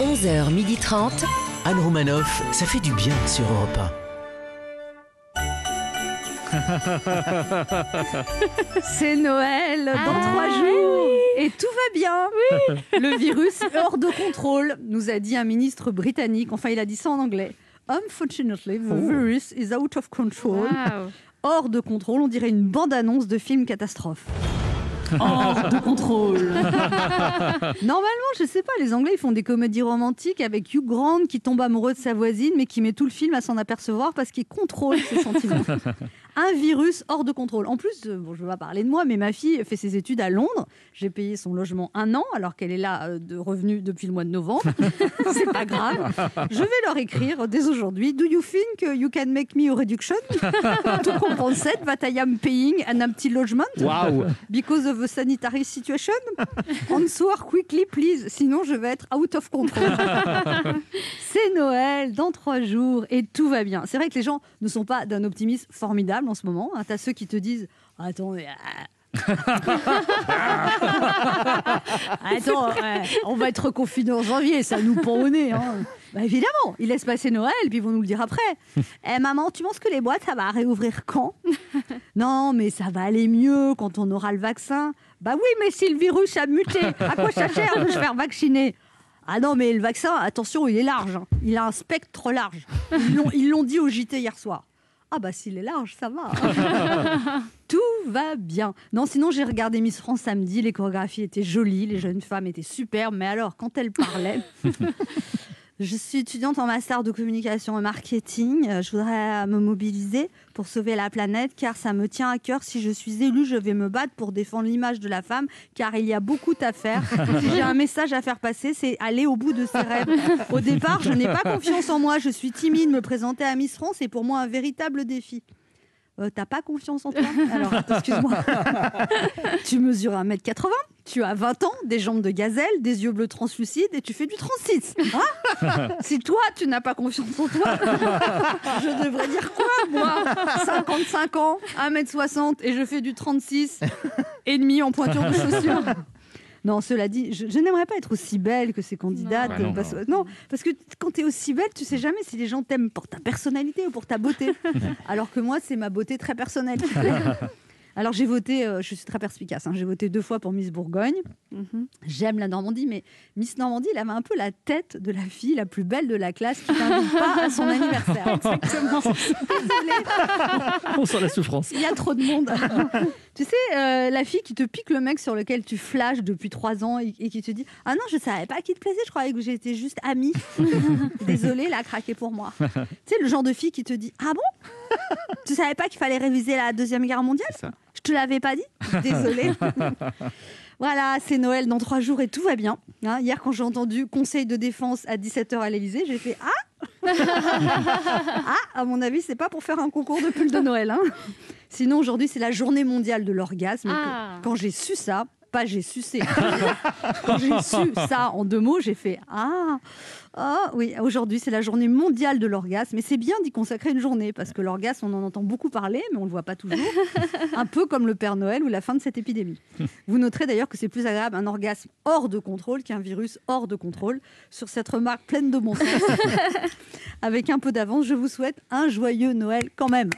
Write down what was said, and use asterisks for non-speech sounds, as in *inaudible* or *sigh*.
11h30. Anne Romanoff, ça fait du bien sur Europe *laughs* C'est Noël dans Ah, trois jours et tout va bien. Le virus est hors de contrôle, nous a dit un ministre britannique. Enfin, il a dit ça en anglais. Unfortunately, the virus is out of control. Hors de contrôle, on dirait une bande-annonce de film catastrophe. Hors de contrôle. *laughs* Normalement, je sais pas, les Anglais ils font des comédies romantiques avec Hugh Grant qui tombe amoureux de sa voisine mais qui met tout le film à s'en apercevoir parce qu'il contrôle ses sentiments. *laughs* Un virus hors de contrôle. En plus, euh, bon, je ne vais pas parler de moi, mais ma fille fait ses études à Londres. J'ai payé son logement un an alors qu'elle est là euh, de revenu depuis le mois de novembre. *laughs* C'est pas grave. Je vais leur écrire dès aujourd'hui. Do you think you can make me a reduction? *laughs* To compensate that I am paying an empty logement Waouh because of the sanitary situation? Answer quickly, please. Sinon, je vais être out of control. *laughs* C'est Noël dans trois jours et tout va bien. C'est vrai que les gens ne sont pas d'un optimisme formidable en ce moment. Tu as ceux qui te disent Attends, euh, *laughs* on va être reconfiné en janvier, ça nous pend au nez. hein. Bah, évidemment, ils laissent passer Noël, puis ils vont nous le dire après. Eh maman, tu penses que les boîtes, ça va réouvrir quand? Non, mais ça va aller mieux quand on aura le vaccin. Bah oui, mais si le virus a muté, à quoi ça sert de se faire vacciner? Ah non, mais le vaccin, attention, il est large. hein. Il a un spectre large. Ils l'ont dit au JT hier soir. Ah bah s'il est large, ça va. *laughs* Tout va bien. Non, sinon j'ai regardé Miss France samedi, les chorégraphies étaient jolies, les jeunes femmes étaient superbes, mais alors quand elles parlaient... *laughs* Je suis étudiante en master de communication et marketing. Euh, Je voudrais me mobiliser pour sauver la planète car ça me tient à cœur. Si je suis élue, je vais me battre pour défendre l'image de la femme car il y a beaucoup à faire. *laughs* Si j'ai un message à faire passer, c'est aller au bout de ses rêves. Au départ, je n'ai pas confiance en moi. Je suis timide. Me présenter à Miss France est pour moi un véritable défi. Euh, T'as pas confiance en toi? Alors, excuse-moi. *laughs* tu mesures 1m80, tu as 20 ans, des jambes de gazelle, des yeux bleus translucides et tu fais du 36. Hein *laughs* si toi, tu n'as pas confiance en toi, *laughs* je devrais dire quoi, moi? 55 ans, 1m60 et je fais du 36 et demi en pointure de chaussures. Non, cela dit, je, je n'aimerais pas être aussi belle que ces candidates. Non. Bah non, parce, non. non, parce que quand tu es aussi belle, tu sais jamais si les gens t'aiment pour ta personnalité ou pour ta beauté. *laughs* Alors que moi, c'est ma beauté très personnelle. Alors j'ai voté, euh, je suis très perspicace, hein, j'ai voté deux fois pour Miss Bourgogne. Mhm. J'aime la Normandie, mais Miss Normandie, elle avait un peu la tête de la fille la plus belle de la classe qui t'invite pas à son anniversaire. *laughs* Exactement. Désolée, On sent la souffrance. il y a trop de monde. *laughs* tu sais, euh, la fille qui te pique le mec sur lequel tu flashes depuis trois ans et, et qui te dit Ah non, je savais pas qu'il te plaisait, je croyais que j'étais juste amie. *laughs* Désolée, elle a craqué pour moi. tu sais, le genre de fille qui te dit Ah bon? Tu savais pas qu'il fallait réviser la Deuxième Guerre mondiale? Te l'avais pas dit Désolée. *laughs* Voilà, c'est Noël dans trois jours et tout va bien. Hein, hier, quand j'ai entendu Conseil de défense à 17h à l'Elysée, j'ai fait Ah *laughs* Ah, à mon avis, c'est pas pour faire un concours de pull de Noël. hein. *laughs* Sinon, aujourd'hui, c'est la journée mondiale de l'orgasme. Ah. Quand j'ai su ça, pas j'ai sucé. Quand *laughs* j'ai su ça en deux mots, j'ai fait Ah Ah oui, aujourd'hui, c'est la journée mondiale de l'orgasme. Et c'est bien d'y consacrer une journée parce que l'orgasme, on en entend beaucoup parler, mais on le voit pas toujours. un peu comme le Père Noël ou la fin de cette épidémie. Vous noterez d'ailleurs que c'est plus agréable un orgasme hors de contrôle qu'un virus hors de contrôle. Sur cette remarque pleine de bon sens, *laughs* avec un peu d'avance, je vous souhaite un joyeux Noël quand même.